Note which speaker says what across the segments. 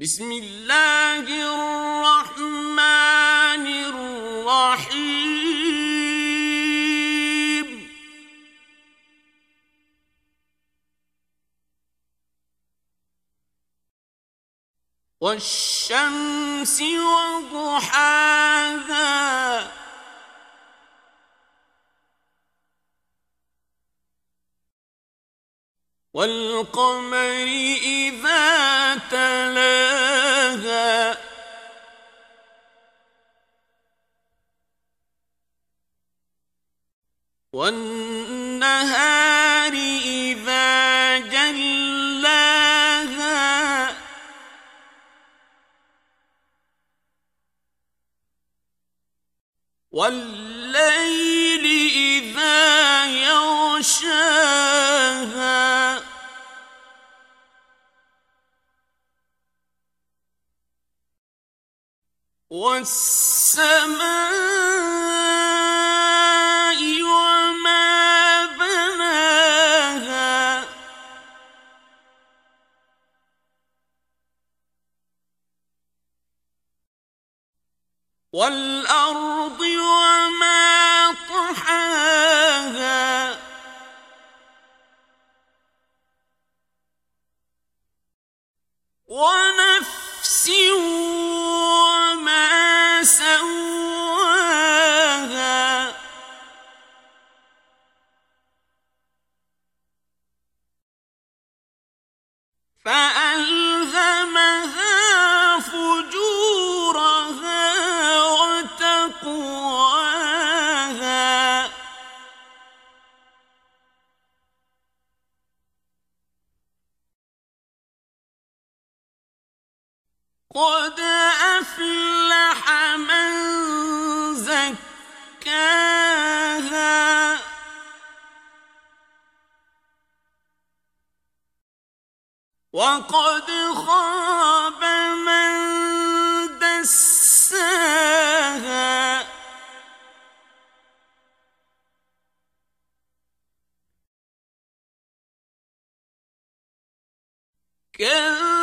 Speaker 1: بسم الله الرحمن الرحيم. والشمس وضحاها. والقمر إذا والنهار إذا جلاها والليل إذا يغشاها والسماء والأرض وما طحاها. ونفس وما سواها. فألهمها قد أفلح من زكاها. وقد خاب من دساها. كذبت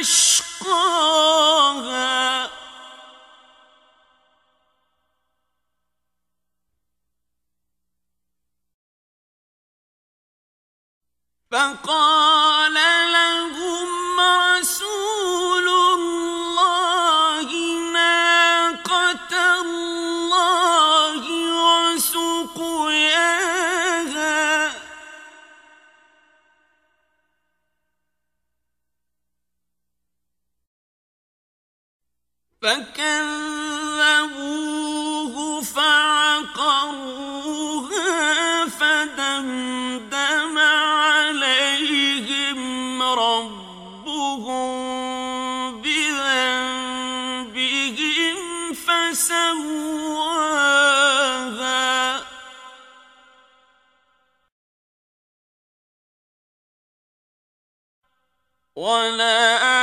Speaker 1: أشقاها فقال فكذبوه فعقروها فدمدم عليهم ربهم بذنبهم فسواها. ولا